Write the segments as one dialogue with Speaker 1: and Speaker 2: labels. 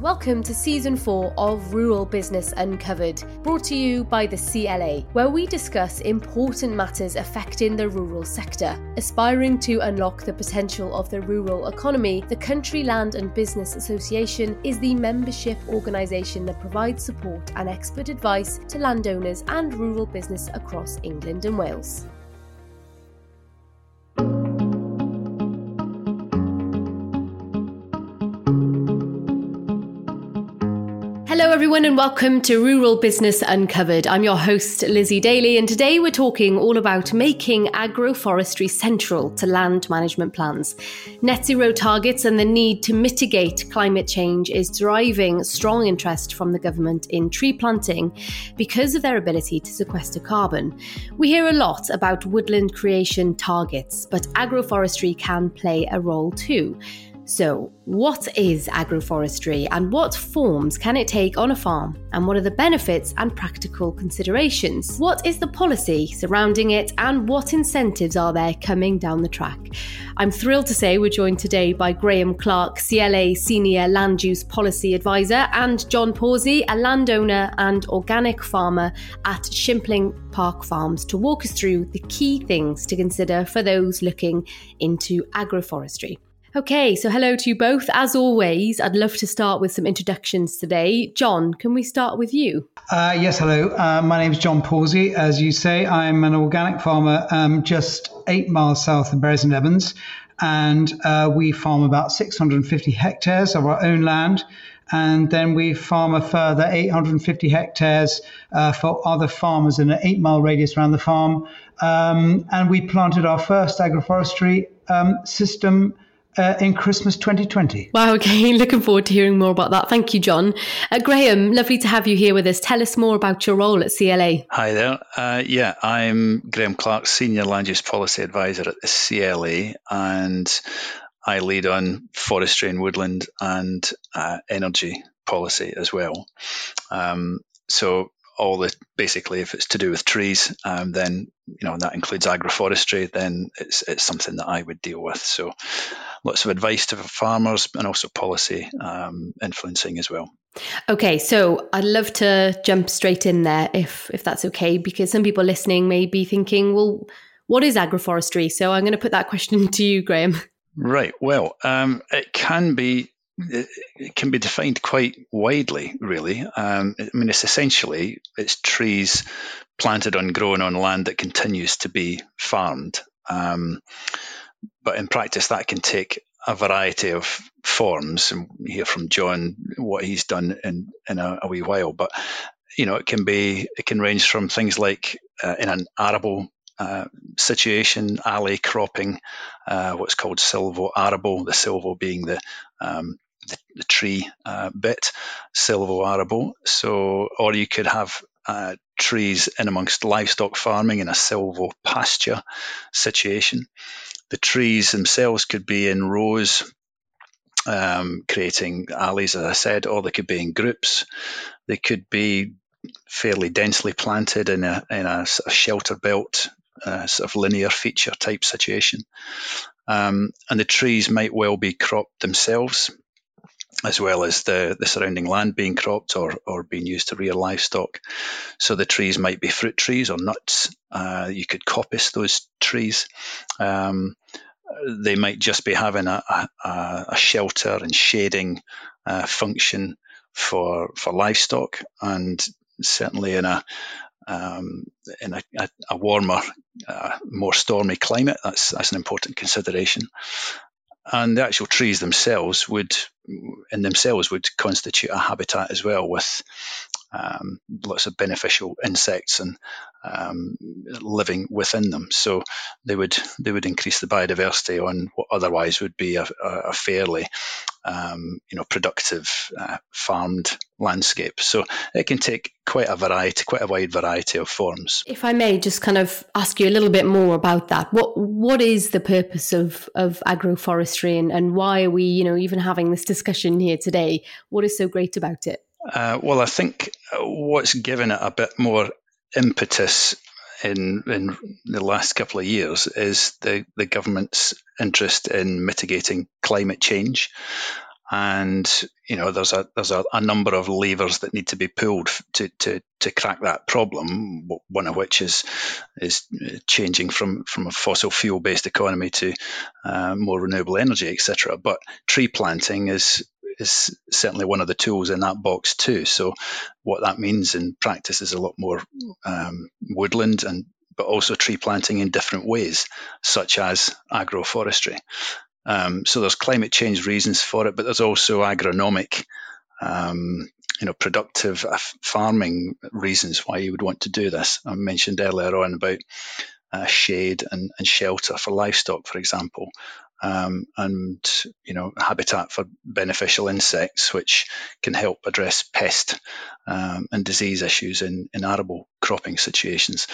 Speaker 1: Welcome to season four of Rural Business Uncovered, brought to you by the CLA, where we discuss important matters affecting the rural sector. Aspiring to unlock the potential of the rural economy, the Country Land and Business Association is the membership organisation that provides support and expert advice to landowners and rural business across England and Wales. Hello, everyone, and welcome to Rural Business Uncovered. I'm your host, Lizzie Daly, and today we're talking all about making agroforestry central to land management plans. Net zero targets and the need to mitigate climate change is driving strong interest from the government in tree planting because of their ability to sequester carbon. We hear a lot about woodland creation targets, but agroforestry can play a role too. So, what is agroforestry and what forms can it take on a farm? And what are the benefits and practical considerations? What is the policy surrounding it and what incentives are there coming down the track? I'm thrilled to say we're joined today by Graham Clark, CLA Senior Land Use Policy Advisor, and John Pawsey, a landowner and organic farmer at Shimpling Park Farms, to walk us through the key things to consider for those looking into agroforestry. Okay, so hello to you both. As always, I'd love to start with some introductions today. John, can we start with you?
Speaker 2: Uh, yes, hello. Uh, my name is John Pawsey. As you say, I'm an organic farmer um, just eight miles south of Bury St Edmunds, and uh, we farm about 650 hectares of our own land. And then we farm a further 850 hectares uh, for other farmers in an eight mile radius around the farm. Um, and we planted our first agroforestry um, system uh, in Christmas 2020.
Speaker 1: Wow, okay. Looking forward to hearing more about that. Thank you, John. Uh, Graham, lovely to have you here with us. Tell us more about your role at CLA.
Speaker 3: Hi there. Uh, yeah, I'm Graham Clark, Senior Land Use Policy Advisor at the CLA, and I lead on forestry and woodland and uh, energy policy as well. Um, so all the basically if it's to do with trees um, then you know that includes agroforestry then it's it's something that I would deal with so lots of advice to farmers and also policy um, influencing as well.
Speaker 1: Okay, so I'd love to jump straight in there if if that's okay, because some people listening may be thinking, well, what is agroforestry? So I'm going to put that question to you, Graham.
Speaker 3: Right. Well, um, it can be it can be defined quite widely, really. Um, I mean, it's essentially it's trees planted on grown on land that continues to be farmed. Um, but in practice, that can take a variety of forms. And hear from John what he's done in in a, a, wee while. But you know, it can be it can range from things like uh, in an arable uh, situation, alley cropping, uh, what's called silvo arable, the silvo being the um, the, tree uh, bit, silvo arable. So, or you could have uh, trees in amongst livestock farming in a silvo pasture situation the trees themselves could be in rows, um, creating alleys, as I said, or they could be in groups. They could be fairly densely planted in a, in a, a shelter belt, uh, sort of linear feature type situation. Um, and the trees might well be cropped themselves, as well as the, the surrounding land being cropped or, or being used to rear livestock. So the trees might be fruit trees or nuts. Uh, you could coppice those trees. Um, they might just be having a, a, a shelter and shading uh, function for for livestock, and certainly in a um, in a, a warmer, uh, more stormy climate, that's that's an important consideration and the actual trees themselves would in themselves would constitute a habitat as well with um, lots of beneficial insects and um, living within them. So they would they would increase the biodiversity on what otherwise would be a, a fairly um, you know productive uh, farmed landscape. So it can take quite a variety, quite a wide variety of forms.
Speaker 1: If I may just kind of ask you a little bit more about that, what what is the purpose of of agroforestry and, and why are we you know even having this discussion here today? What is so great about it?
Speaker 3: Uh, well, I think what's given it a bit more impetus in in the last couple of years is the the government's interest in mitigating climate change, and you know there's a there's a, a, number of levers that need to be pulled to to to crack that problem. One of which is is changing from from a fossil fuel based economy to uh, more renewable energy, etc. But tree planting is is certainly one of the tools in that box too. So what that means in practice is a lot more um, woodland and but also tree planting in different ways, such as agroforestry. Um, so there's climate change reasons for it, but there's also agronomic, um, you know, productive farming reasons why you would want to do this. I mentioned earlier on about uh, shade and, and, shelter for livestock, for example, um, and you know, habitat for beneficial insects, which can help address pest um, and disease issues in, in arable cropping situations,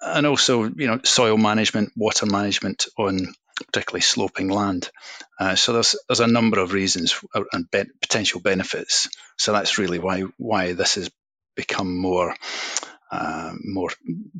Speaker 3: and also you know, soil management, water management on particularly sloping land. Uh, so there's there's a number of reasons and be- potential benefits. So that's really why why this has become more uh, more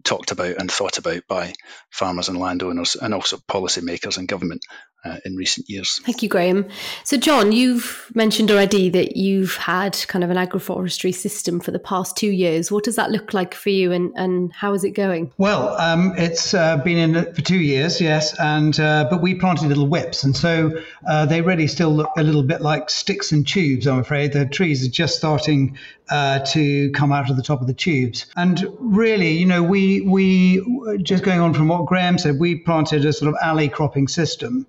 Speaker 3: talked about and thought about by farmers and landowners and also policymakers and government uh, in recent years.
Speaker 1: Thank you, Graham. So, John, you've mentioned already that you've had kind of an agroforestry system for the past two years. What does that look like for you and, and how is it going?
Speaker 2: Well, um, it's uh, been in it for two years, yes, and uh, but we planted little whips, and so uh, they really still look a little bit like sticks and tubes, I'm afraid. The trees are just starting uh, to come out of the top of the tubes. And really, you know, we we just going on from what Graham said, we planted a sort of alley cropping system.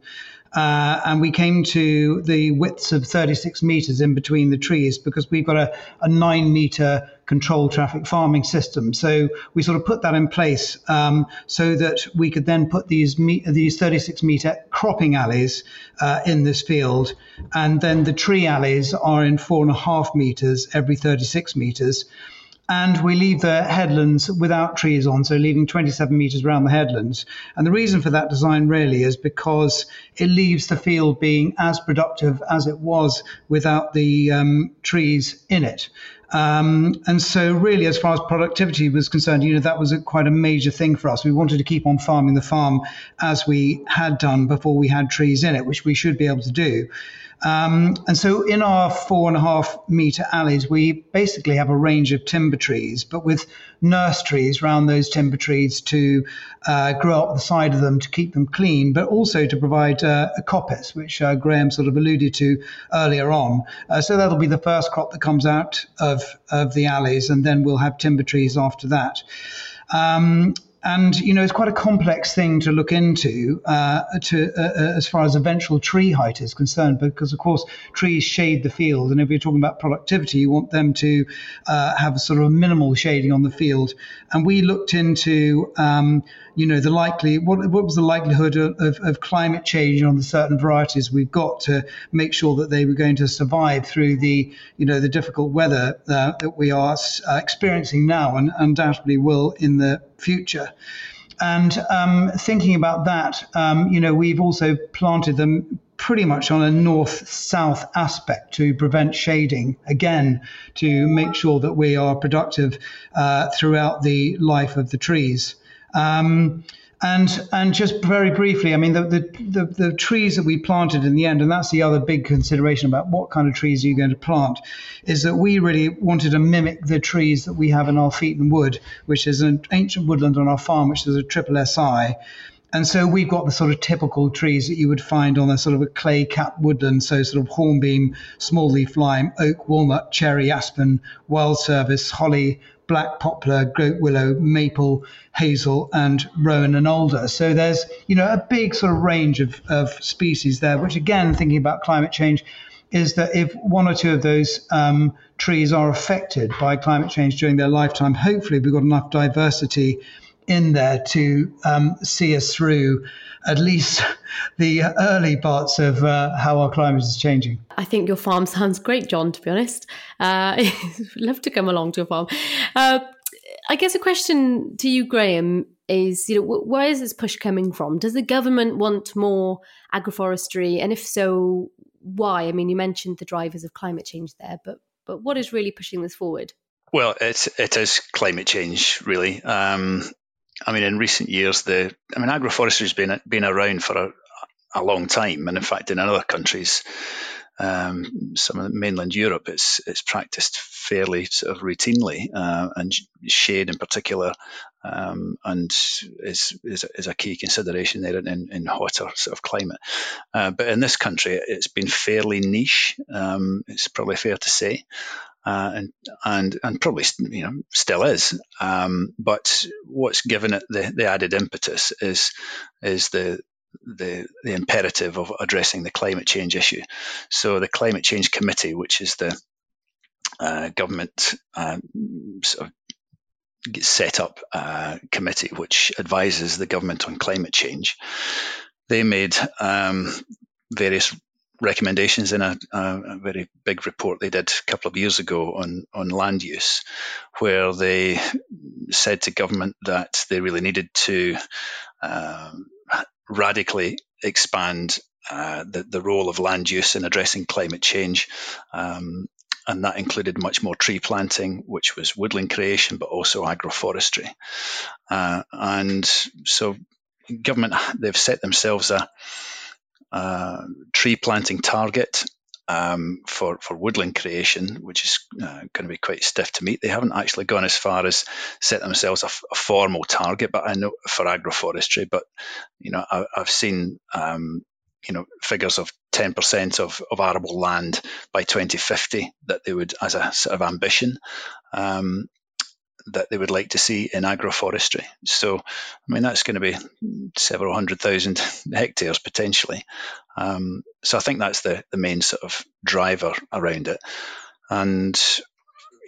Speaker 2: Uh, and we came to the widths of 36 meters in between the trees because we've got a, a nine meter control traffic farming system. So we sort of put that in place um, so that we could then put these me- these 36 meter cropping alleys uh, in this field, and then the tree alleys are in four and a half meters every 36 meters and we leave the headlands without trees on, so leaving 27 metres around the headlands. And the reason for that design really is because it leaves the field being as productive as it was without the um, trees in it. Um, and so, really, as far as productivity was concerned, you know, that was a, quite a major thing for us. We wanted to keep on farming the farm as we had done before we had trees in it, which we should be able to do. Um, and so in our four and a half meter alleys, we basically have a range of timber trees, but with nurse trees around those timber trees to uh, grow up the side of them to keep them clean, but also to provide uh, a coppice, which uh, Graham sort of alluded to earlier on. Uh, so that'll be the first crop that comes out of, of the alleys, and then we'll have timber trees after that. Um, and you know it's quite a complex thing to look into uh, to uh, uh, as far as eventual tree height is concerned because of course trees shade the field. And if you're talking about productivity you want them to uh, have a sort of a minimal shading on the field. And we looked into um, you know the likely what, what was the likelihood of, of, of, climate change on the certain varieties we've got to make sure that they were going to survive through the you know the difficult weather uh, that we are uh, experiencing now and undoubtedly will in the future. And um, thinking about that, um, you know, we've also planted them pretty much on a north-south aspect to prevent shading, again, to make sure that we are productive uh, throughout the life of the trees. Um, and and just very briefly, I mean, the, the, the, the, trees that we planted in the end, and that's the other big consideration about what kind of trees are you going to plant, is that we really wanted to mimic the trees that we have in our Featon Wood, which is an ancient woodland on our farm, which is a triple SI. And so we've got the sort of typical trees that you would find on a sort of a clay cap woodland. So sort of hornbeam, small leaf lime, oak, walnut, cherry, aspen, wild service, holly, black poplar, goat willow, maple, hazel, and rowan and alder. So there's, you know, a big sort of range of, of species there, which again, thinking about climate change, is that if one or two of those um, trees are affected by climate change during their lifetime, hopefully we've got enough diversity in there to um, see us through at least the early parts of uh, how our climate is changing.
Speaker 1: I think your farm sounds great, John, to be honest. Uh, love to come along to a farm. Uh, I guess a question to you, Graham, is you know where is this push coming from? Does the government want more agroforestry, and if so, why? I mean, you mentioned the drivers of climate change there, but but what is really pushing this forward?
Speaker 3: Well, it's it is climate change, really. Um, I mean, in recent years, the I mean, agroforestry has been been around for a, a long time, and in fact, in other countries, um, some of mainland Europe, it's it's practiced fairly sort of routinely, uh, and shade in particular, um, and is, is is a key consideration there in, in hotter sort of climate. Uh, but in this country, it's been fairly niche. Um, it's probably fair to say. Uh, and and and probably you know still is. Um, but what's given it the, the added impetus is is the the, the imperative of addressing the climate change issue. So the Climate Change Committee, which is the uh, government uh, sort of set up a committee which advises the government on climate change, they made um, various recommendations in a, a, very big report they did a couple of years ago on, on land use, where they said to government that they really needed to um, radically expand uh, the, the role of land use in addressing climate change. Um, and that included much more tree planting, which was woodland creation, but also agroforestry. Uh, and so, government they've set themselves a, a tree planting target um, for for woodland creation, which is uh, going to be quite stiff to meet. They haven't actually gone as far as set themselves a, a formal target, but I know for agroforestry. But you know, I, have seen um, you know figures of 10% of, of arable land by 2050 that they would as a sort of ambition um, that they would like to see in agroforestry. So, I mean, that's going to be several hundred thousand hectares potentially. Um, so, I think that's the, the main sort of driver around it. And,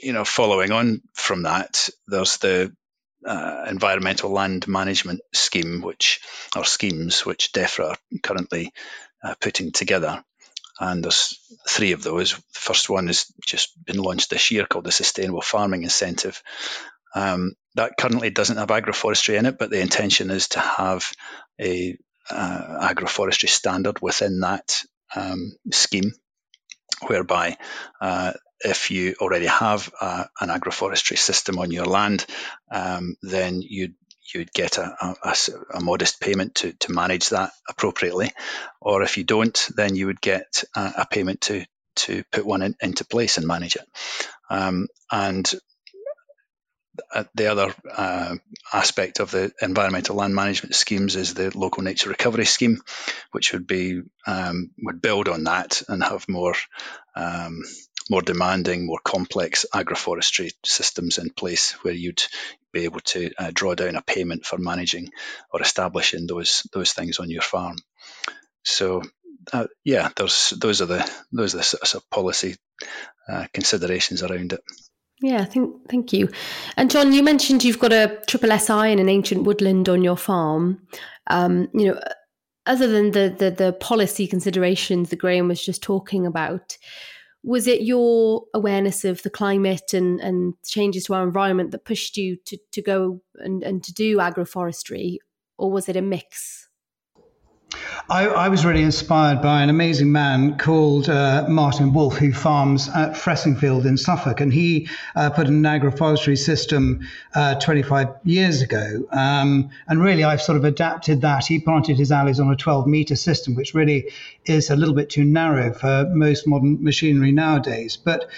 Speaker 3: you know, following on from that, there's the uh, environmental land management scheme, which or schemes which DEFRA are currently uh, putting together. And there's three of those. The first one has just been launched this year called the Sustainable Farming Incentive. Um, that currently doesn't have agroforestry in it, but the intention is to have a uh, agroforestry standard within that um, scheme, whereby uh, if you already have uh, an agroforestry system on your land, um, then you'd you'd get a, a, a, modest payment to, to manage that appropriately. Or if you don't, then you would get a, a payment to, to put one in, into place and manage it. Um, and uh, the other uh, aspect of the environmental land management schemes is the local nature recovery scheme, which would be um, would build on that and have more um, more demanding, more complex agroforestry systems in place where you'd be able to uh, draw down a payment for managing or establishing those those things on your farm. So uh, yeah, there's those are the those are the sort of policy uh, considerations around it.
Speaker 1: Yeah, thank thank you. And John, you mentioned you've got a triple SI in an ancient woodland on your farm. Um, you know, other than the, the the policy considerations that Graham was just talking about, was it your awareness of the climate and, and changes to our environment that pushed you to, to go and, and to do agroforestry, or was it a mix?
Speaker 2: I, I, was really inspired by an amazing man called uh, Martin Wolfe, who farms at Fressingfield in Suffolk, and he uh, put in an agroforestry system uh, 25 years ago. Um, and really, I've sort of adapted that. He planted his alleys on a 12 meter system, which really is a little bit too narrow for most modern machinery nowadays. But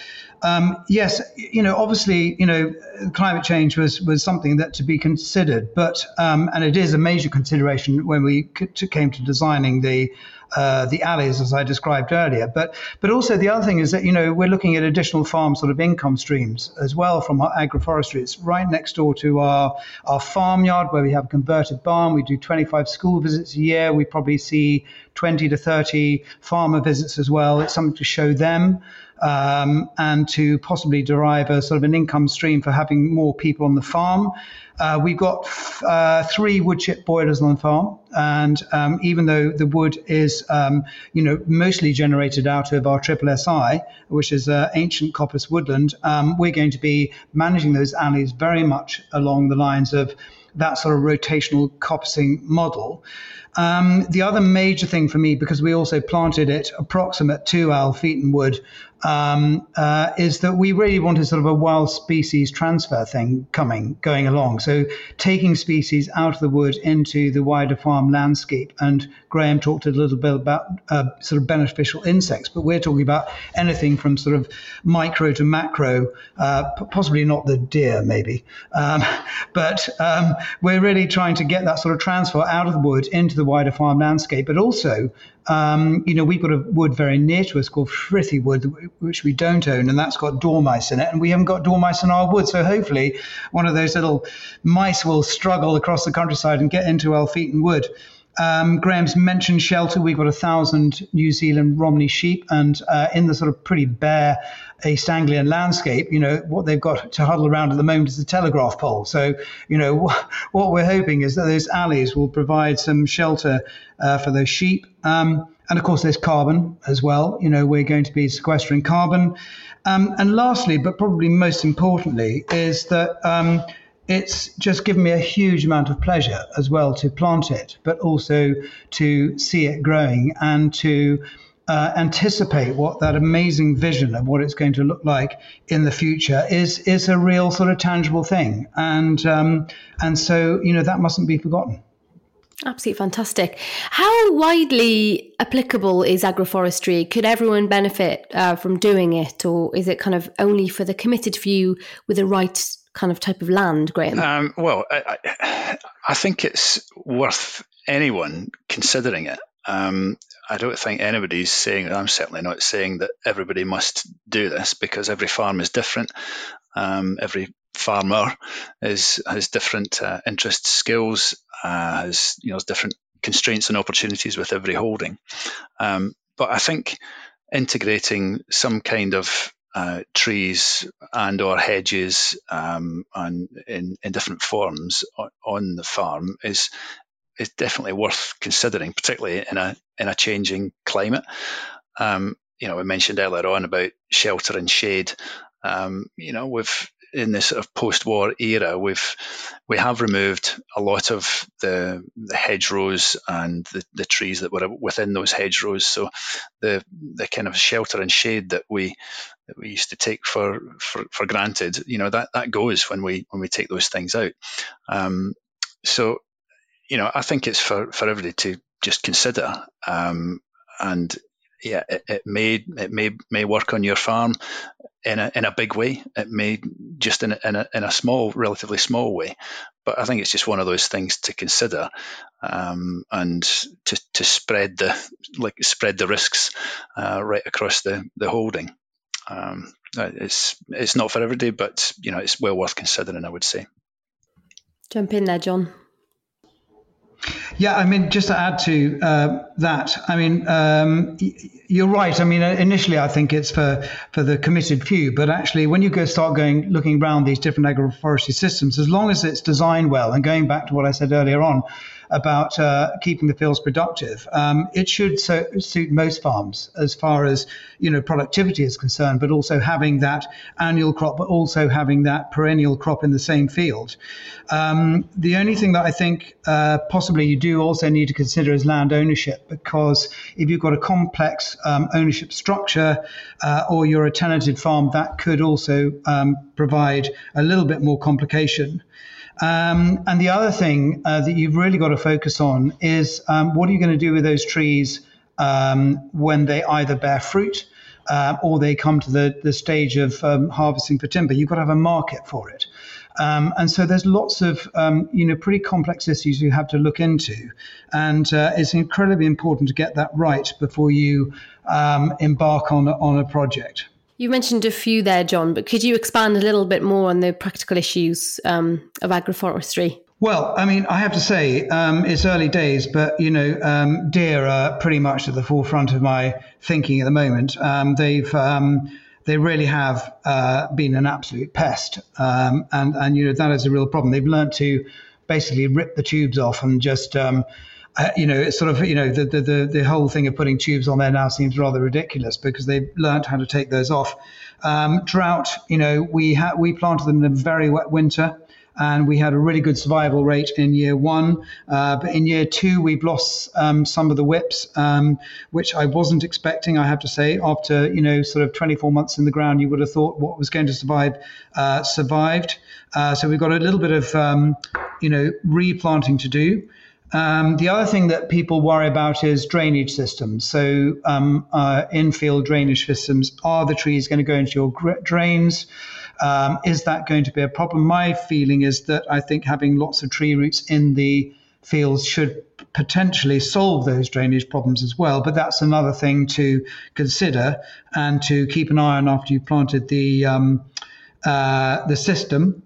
Speaker 2: um, yes, you know, obviously, you know, climate change was was something that to be considered, but um, and it is a major consideration when we came to designing the uh, the alleys as I described earlier. But but also the other thing is that you know we're looking at additional farm sort of income streams as well from our agroforestry. It's right next door to our our farmyard where we have a converted barn. We do 25 school visits a year. We probably see 20 to 30 farmer visits as well. It's something to show them um, and to possibly derive a sort of an income stream for having more people on the farm. Uh, we've got uh, three wood chip boilers on the farm, and um, even though the wood is, um, you know, mostly generated out of our triple SI, which is uh, ancient coppice woodland, um, we're going to be managing those alleys very much along the lines of that sort of rotational coppicing model. Um, the other major thing for me, because we also planted it approximate to Alpheton Wood, um, uh, is that we really wanted sort of a wild species transfer thing coming, going along. So taking species out of the wood into the wider farm landscape. And Graham talked a little bit about uh, sort of beneficial insects, but we're talking about anything from sort of micro to macro, uh, possibly not the deer, maybe. Um, but um, we're really trying to get that sort of transfer out of the wood into the wider farm landscape, but also um, you know, we've got a wood very near to us called Frithy Wood, which we don't own, and that's got dormice in it, and we haven't got dormice in our wood. So hopefully, one of those little mice will struggle across the countryside and get into Alpheton Wood. Um, Graham's mentioned shelter. We've got a thousand New Zealand Romney sheep, and uh, in the sort of pretty bare East Anglian landscape, you know, what they've got to huddle around at the moment is the telegraph pole. So, you know, what we're hoping is that those alleys will provide some shelter uh, for those sheep. Um, and of course, there's carbon as well. You know, we're going to be sequestering carbon. Um, and lastly, but probably most importantly, is that um, it's just given me a huge amount of pleasure as well to plant it, but also to see it growing and to uh, anticipate what that amazing vision of what it's going to look like in the future is is a real sort of tangible thing, and um, and so you know that mustn't be forgotten.
Speaker 1: Absolutely fantastic. How widely applicable is agroforestry? Could everyone benefit uh, from doing it, or is it kind of only for the committed few with the right kind of type of land, Graham? Um,
Speaker 3: well, I, I, think it's worth anyone considering it. Um, I don't think anybody's saying, I'm certainly not saying that everybody must do this because every farm is different. Um, every farmer is has different uh, interests, skills, uh, has you know different constraints and opportunities with every holding. Um, but I think integrating some kind of uh, trees and or hedges um, and in, in different forms on, on the farm is is definitely worth considering, particularly in a in a changing climate. Um, you know, we mentioned earlier on about shelter and shade. Um, you know, we've in this sort of post-war era, we've we have removed a lot of the the hedgerows and the, the trees that were within those hedgerows. So the the kind of shelter and shade that we that we used to take for, for, for granted, you know, that, that goes when we when we take those things out. Um, so, you know, I think it's for, for everybody to just consider. Um, and yeah, it, it, may it may may work on your farm in a in a big way. It may just in a, in a, in a small, relatively small way. But I think it's just one of those things to consider, um, and to, to spread the like spread the risks uh, right across the the holding. Um, it's it's not for everybody, but you know it's well worth considering. I would say.
Speaker 1: Jump in there, John.
Speaker 2: Yeah, I mean, just to add to uh, that, I mean, um, you're right. I mean, initially, I think it's for for the committed few, but actually, when you go start going looking around these different agroforestry systems, as long as it's designed well, and going back to what I said earlier on, about uh, keeping the fields productive. Um, it should so, suit most farms as far as you know productivity is concerned, but also having that annual crop, but also having that perennial crop in the same field. Um, the only thing that I think uh, possibly you do also need to consider is land ownership, because if you've got a complex um, ownership structure uh, or you're a tenanted farm, that could also um, provide a little bit more complication. Um, and the other thing uh, that you've really got to focus on is um, what are you going to do with those trees um, when they either bear fruit uh, or they come to the, the stage of um, harvesting for timber? You've got to have a market for it. Um, and so there's lots of um, you know pretty complex issues you have to look into, and uh, it's incredibly important to get that right before you embark on on a project.
Speaker 1: You mentioned a few there, John, but could you expand a little bit more on the practical issues um, of agroforestry?
Speaker 2: Well, I mean, I have to say, um, it's early days, but you know, um, deer are pretty much at the forefront of my thinking at the moment. Um, they've um, they really have uh, been an absolute pest, um, and and you know that is a real problem. They've learned to basically rip the tubes off and just um, uh, you know, it's sort of, you know, the, the, the, the, whole thing of putting tubes on there now seems rather ridiculous because they've learned how to take those off. Um, drought, you know, we ha- we planted them in a very wet winter. And we had a really good survival rate in year one. Uh, but in year two, we've lost um, some of the whips, um, which I wasn't expecting. I have to say, after you know, sort of 24 months in the ground, you would have thought what was going to survive uh, survived. Uh, so we've got a little bit of um, you know replanting to do. Um, the other thing that people worry about is drainage systems. So, um, uh, infield drainage systems are the trees going to go into your drains? Um, is that going to be a problem? My feeling is that I think having lots of tree roots in the fields should potentially solve those drainage problems as well. But that's another thing to consider and to keep an eye on after you've planted the um, uh, the system.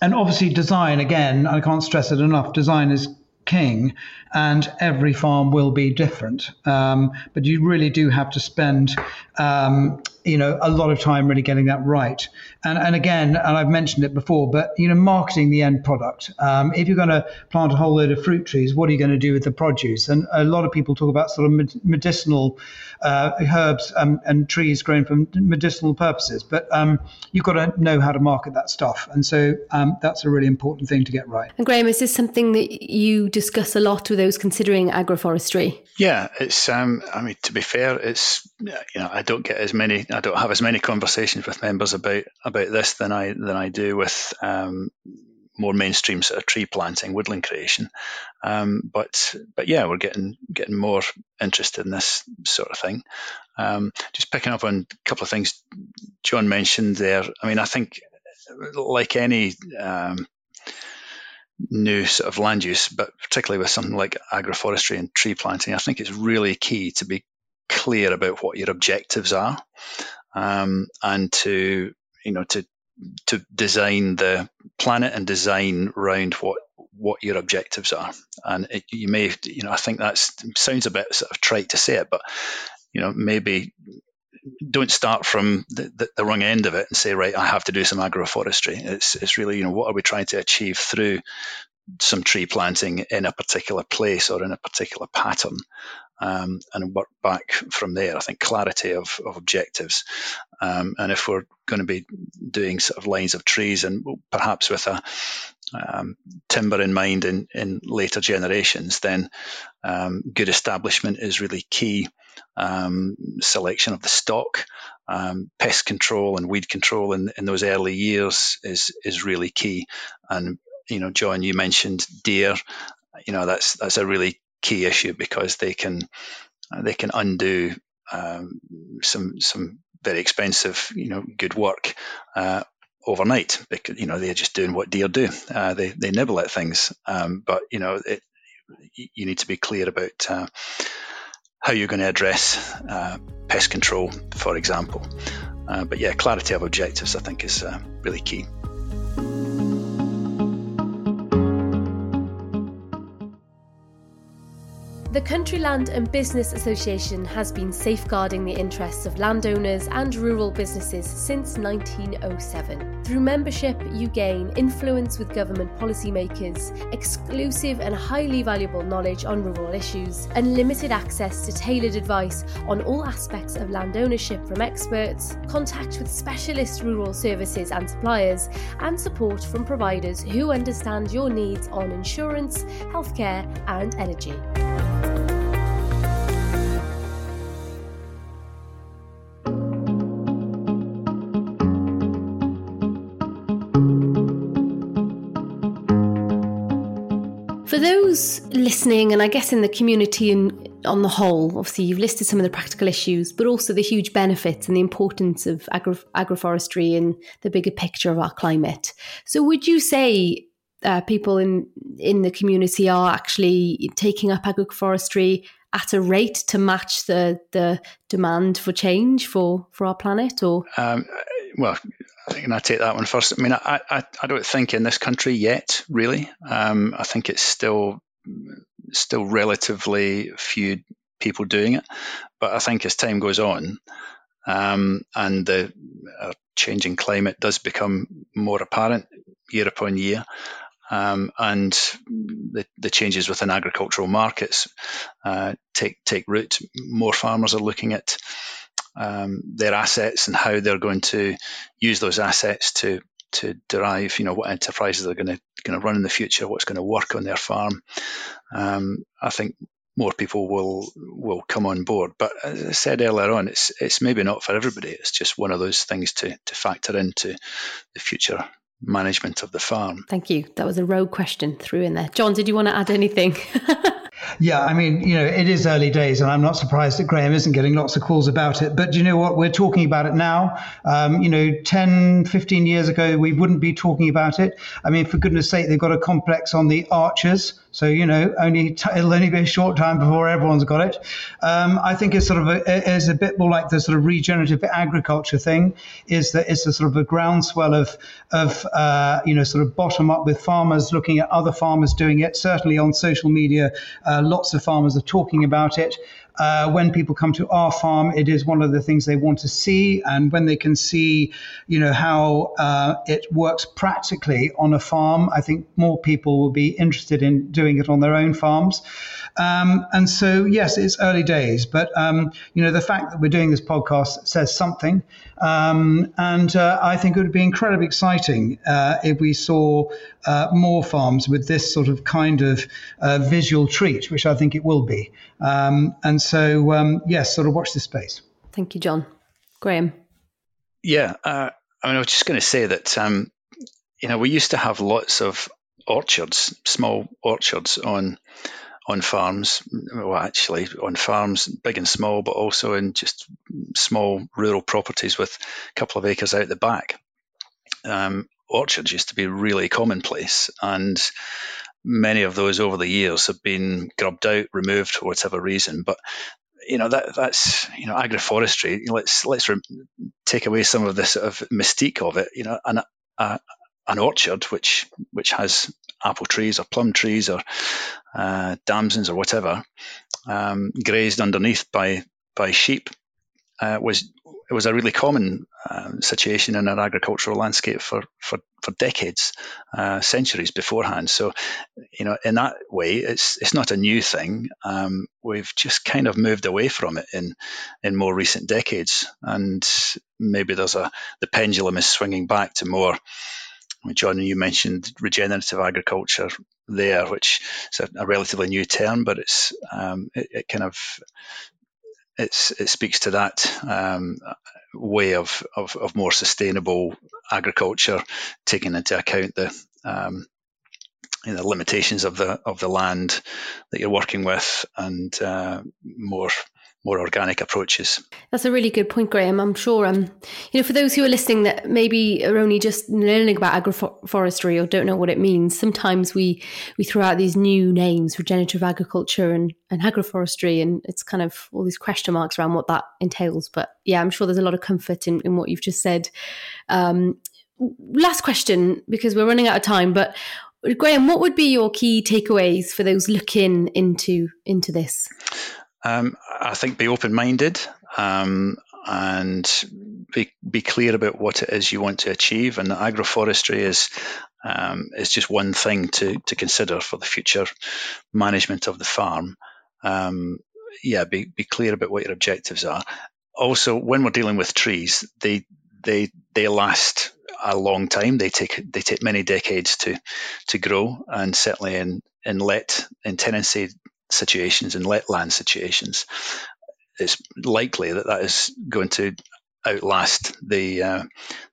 Speaker 2: And obviously, design again. I can't stress it enough. Design is king, and every farm will be different. Um, but you really do have to spend, um, you know, a lot of time really getting that right. And, and again, and I've mentioned it before, but you know, marketing the end product. Um, if you're going to plant a whole load of fruit trees, what are you going to do with the produce? And a lot of people talk about sort of medicinal uh, herbs um, and trees grown for medicinal purposes, but um, you've got to know how to market that stuff. And so um, that's a really important thing to get right.
Speaker 1: And Graham, is this something that you discuss a lot with those considering agroforestry?
Speaker 3: Yeah, it's. Um, I mean, to be fair, it's. You know, I don't get as many. I don't have as many conversations with members about about this than I than I do with um, more mainstream sort of tree planting, woodland creation. Um, but but yeah, we're getting getting more interested in this sort of thing. Um, just picking up on a couple of things John mentioned there. I mean, I think like any um, new sort of land use, but particularly with something like agroforestry and tree planting, I think it's really key to be clear about what your objectives are, um, and to you know to to design the planet and design around what what your objectives are. And it, you may you know I think that sounds a bit sort of trite to say it, but you know maybe don't start from the, the, the, wrong end of it and say, right, I have to do some agroforestry. It's, it's really, you know, what are we trying to achieve through some tree planting in a particular place or in a particular pattern? Um, and work back from there. I think clarity of, of objectives. Um, and if we're going to be doing sort of lines of trees and perhaps with a um, timber in mind in, in later generations, then um, good establishment is really key um, selection of the stock, um, pest control and weed control in, in those early years is is really key. And you know, John, you mentioned deer. You know, that's that's a really key issue because they can they can undo um, some some very expensive, you know, good work uh, overnight because you know they're just doing what deer do. Uh, they they nibble at things, um, but you know it, you need to be clear about uh, how you're going to address uh, pest control, for example. Uh, but yeah, clarity of objectives, I think, is uh, really key.
Speaker 1: The Country Land and Business Association has been safeguarding the interests of landowners and rural businesses since 1907. Through membership, you gain influence with government policymakers, exclusive and highly valuable knowledge on rural issues, unlimited access to tailored advice on all aspects of land ownership from experts, contact with specialist rural services and suppliers, and support from providers who understand your needs on insurance, healthcare, and energy. For those listening, and I guess in the community and on the whole, obviously you've listed some of the practical issues, but also the huge benefits and the importance of agro- agroforestry in the bigger picture of our climate. So, would you say uh, people in in the community are actually taking up agroforestry at a rate to match the the demand for change for for our planet, or um,
Speaker 3: well, Think I take that one first. I mean, I, I, I don't think in this country yet, really. Um, I think it's still still relatively few people doing it. But I think as time goes on, um, and the uh, changing climate does become more apparent year upon year, um, and the, the, changes within agricultural markets uh, take take root, more farmers are looking at um, their assets and how they're going to use those assets to to derive, you know, what enterprises are going to going to run in the future, what's going to work on their farm. Um, I think more people will will come on board. But as I said earlier on, it's it's maybe not for everybody. It's just one of those things to to factor into the future management of the farm.
Speaker 1: Thank you. That was a rogue question through in there. John, did you want to add anything?
Speaker 2: Yeah, I mean, you know, it is early days, and I'm not surprised that Graham isn't getting lots of calls about it. But do you know what? We're talking about it now. Um, you know, 10, 15 years ago, we wouldn't be talking about it. I mean, for goodness sake, they've got a complex on the archers. So, you know, only t- it'll only be a short time before everyone's got it. Um, I think it's sort of a, a bit more like the sort of regenerative agriculture thing, is that it's a sort of a groundswell of, of uh, you know, sort of bottom up with farmers looking at other farmers doing it. Certainly on social media, uh, lots of farmers are talking about it. Uh, when people come to our farm, it is one of the things they want to see, and when they can see, you know, how uh, it works practically on a farm, I think more people will be interested in doing it on their own farms. Um, and so, yes, it's early days, but um, you know, the fact that we're doing this podcast says something. Um, and uh, I think it would be incredibly exciting uh, if we saw uh, more farms with this sort of kind of uh, visual treat, which I think it will be. Um, and so, um, yes, sort of watch this space.
Speaker 1: Thank you, John. Graham.
Speaker 3: Yeah, uh, I mean, I was just going to say that um, you know we used to have lots of orchards, small orchards on on farms. Well, actually, on farms, big and small, but also in just small rural properties with a couple of acres out the back. Um, orchards used to be really commonplace, and many of those over the years have been grubbed out, removed for whatever reason. But you know that that's you know agroforestry. Let's let's re- take away some of the sort of mystique of it. You know, an a, an orchard which which has apple trees or plum trees or uh, damsons or whatever, um, grazed underneath by by sheep, uh, was it was a really common um, situation in our agricultural landscape for for, for decades, uh, centuries beforehand. So, you know, in that way, it's it's not a new thing. Um, we've just kind of moved away from it in in more recent decades, and maybe there's a the pendulum is swinging back to more John, you mentioned regenerative agriculture there, which is a, a relatively new term, but it's um, it, it, kind of it speaks to that um, way of, of, of, more sustainable agriculture, taking into account the um, you know, limitations of the of the land that you're working with, and uh, more more organic approaches.
Speaker 1: That's a really good point, Graham. I'm sure, um, you know, for those who are listening that maybe are only just learning about agroforestry or don't know what it means, sometimes we we throw out these new names, regenerative agriculture and, and agroforestry, and it's kind of all these question marks around what that entails. But yeah, I'm sure there's a lot of comfort in, in what you've just said. Um, last question, because we're running out of time, but Graham, what would be your key takeaways for those looking into into this?
Speaker 3: Um, I think be open minded um, and be, be clear about what it is you want to achieve. And agroforestry is um, is just one thing to, to consider for the future management of the farm. Um, yeah, be, be clear about what your objectives are. Also, when we're dealing with trees, they they they last a long time. They take they take many decades to to grow, and certainly in in let in tenancy situations and let land situations, it's likely that that is going to outlast the uh,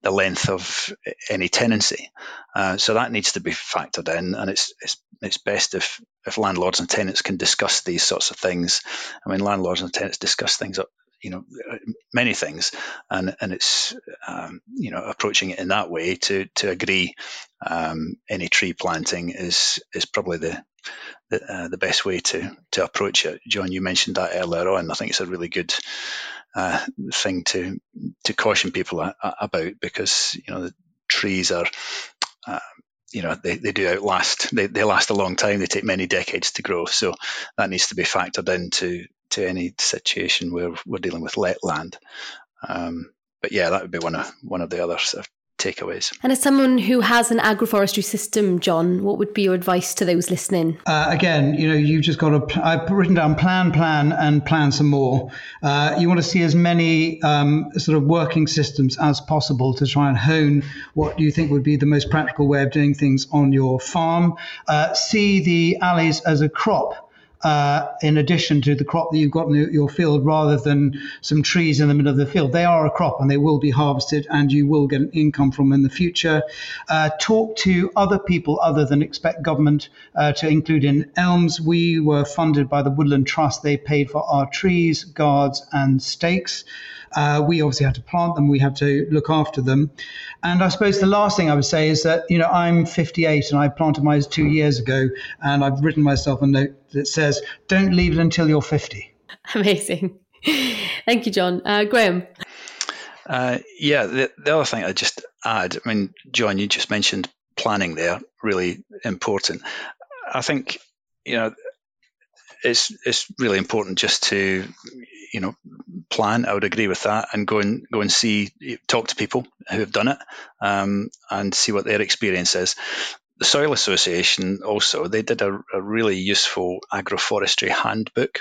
Speaker 3: the length of any tenancy. Uh, so that needs to be factored in, and it's it's it's best if if landlords and tenants can discuss these sorts of things. I mean, landlords and tenants discuss things you know many things and and it's um, you know approaching it in that way to to agree um, any tree planting is is probably the the, uh, the best way to to approach it. John, you mentioned that earlier on. I think it's a really good uh, thing to to caution people a, a, about because you know the trees are. Uh, you know they, they do outlast they, they last a long time they take many decades to grow so that needs to be factored into to any situation where we're dealing with let land um, but yeah that would be one of one of the other sort of takeaways.
Speaker 1: And as someone who has an agroforestry system, John, what would be your advice to those listening?
Speaker 2: Uh, again, you know, you've just got to. I've written down plan, plan, and plan some more. Uh, you want to see as many um, sort of working systems as possible to try and hone what you think would be the most practical way of doing things on your farm. Uh, see the alleys as a crop uh, in addition to the crop that you've got in your field rather than some trees in the middle of the field. They are a crop and they will be harvested and you will get an income from in the future. Uh, talk to other people other than expect government uh, to include in ELMS. We were funded by the Woodland Trust. They paid for our trees, guards, and stakes. Uh, we obviously had to plant them, we had to look after them. And I suppose the last thing I would say is that, you know, I'm 58 and I planted mine two years ago, and I've written myself a note that says, don't leave it until you're 50.
Speaker 1: Amazing. Thank you, John. Uh, Graham.
Speaker 3: Uh, yeah, the, the other thing I just add, I mean, John, you just mentioned planning there, really important. I think, you know, it's it's really important just to you know plan. I would agree with that, and go and go and see, talk to people who have done it, um, and see what their experience is. The Soil Association also they did a, a really useful agroforestry handbook,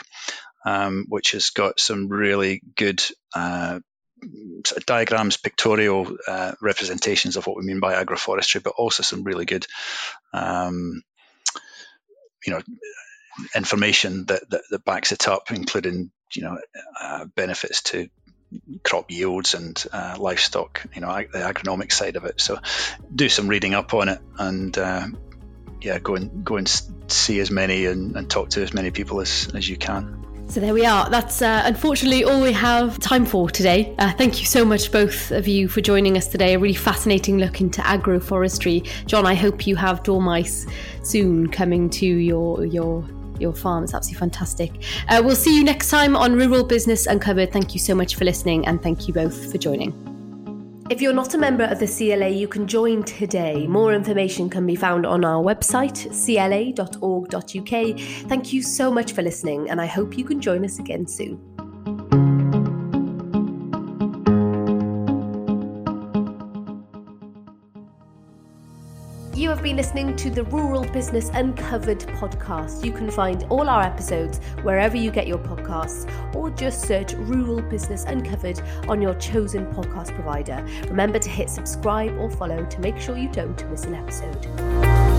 Speaker 3: um, which has got some really good. Uh, diagrams, pictorial uh, representations of what we mean by agroforestry, but also some really good, um, you know, information that, that, that backs it up, including you know uh, benefits to crop yields and uh, livestock, you know, the agronomic side of it. So do some reading up on it and uh, yeah, go and go and see as many and, and, talk to as many people as, as you can.
Speaker 1: So there we are. That's uh, unfortunately all we have time for today. Uh, thank you so much, both of you, for joining us today. A really fascinating look into agroforestry. John, I hope you have dormice soon coming to your your your farm. It's absolutely fantastic. Uh, we'll see you next time on Rural Business Uncovered. Thank you so much for listening and thank you both for joining. If you're not a member of the CLA, you can join today. More information can be found on our website, cla.org.uk. Thank you so much for listening, and I hope you can join us again soon. Have been listening to the Rural Business Uncovered podcast. You can find all our episodes wherever you get your podcasts or just search Rural Business Uncovered on your chosen podcast provider. Remember to hit subscribe or follow to make sure you don't miss an episode.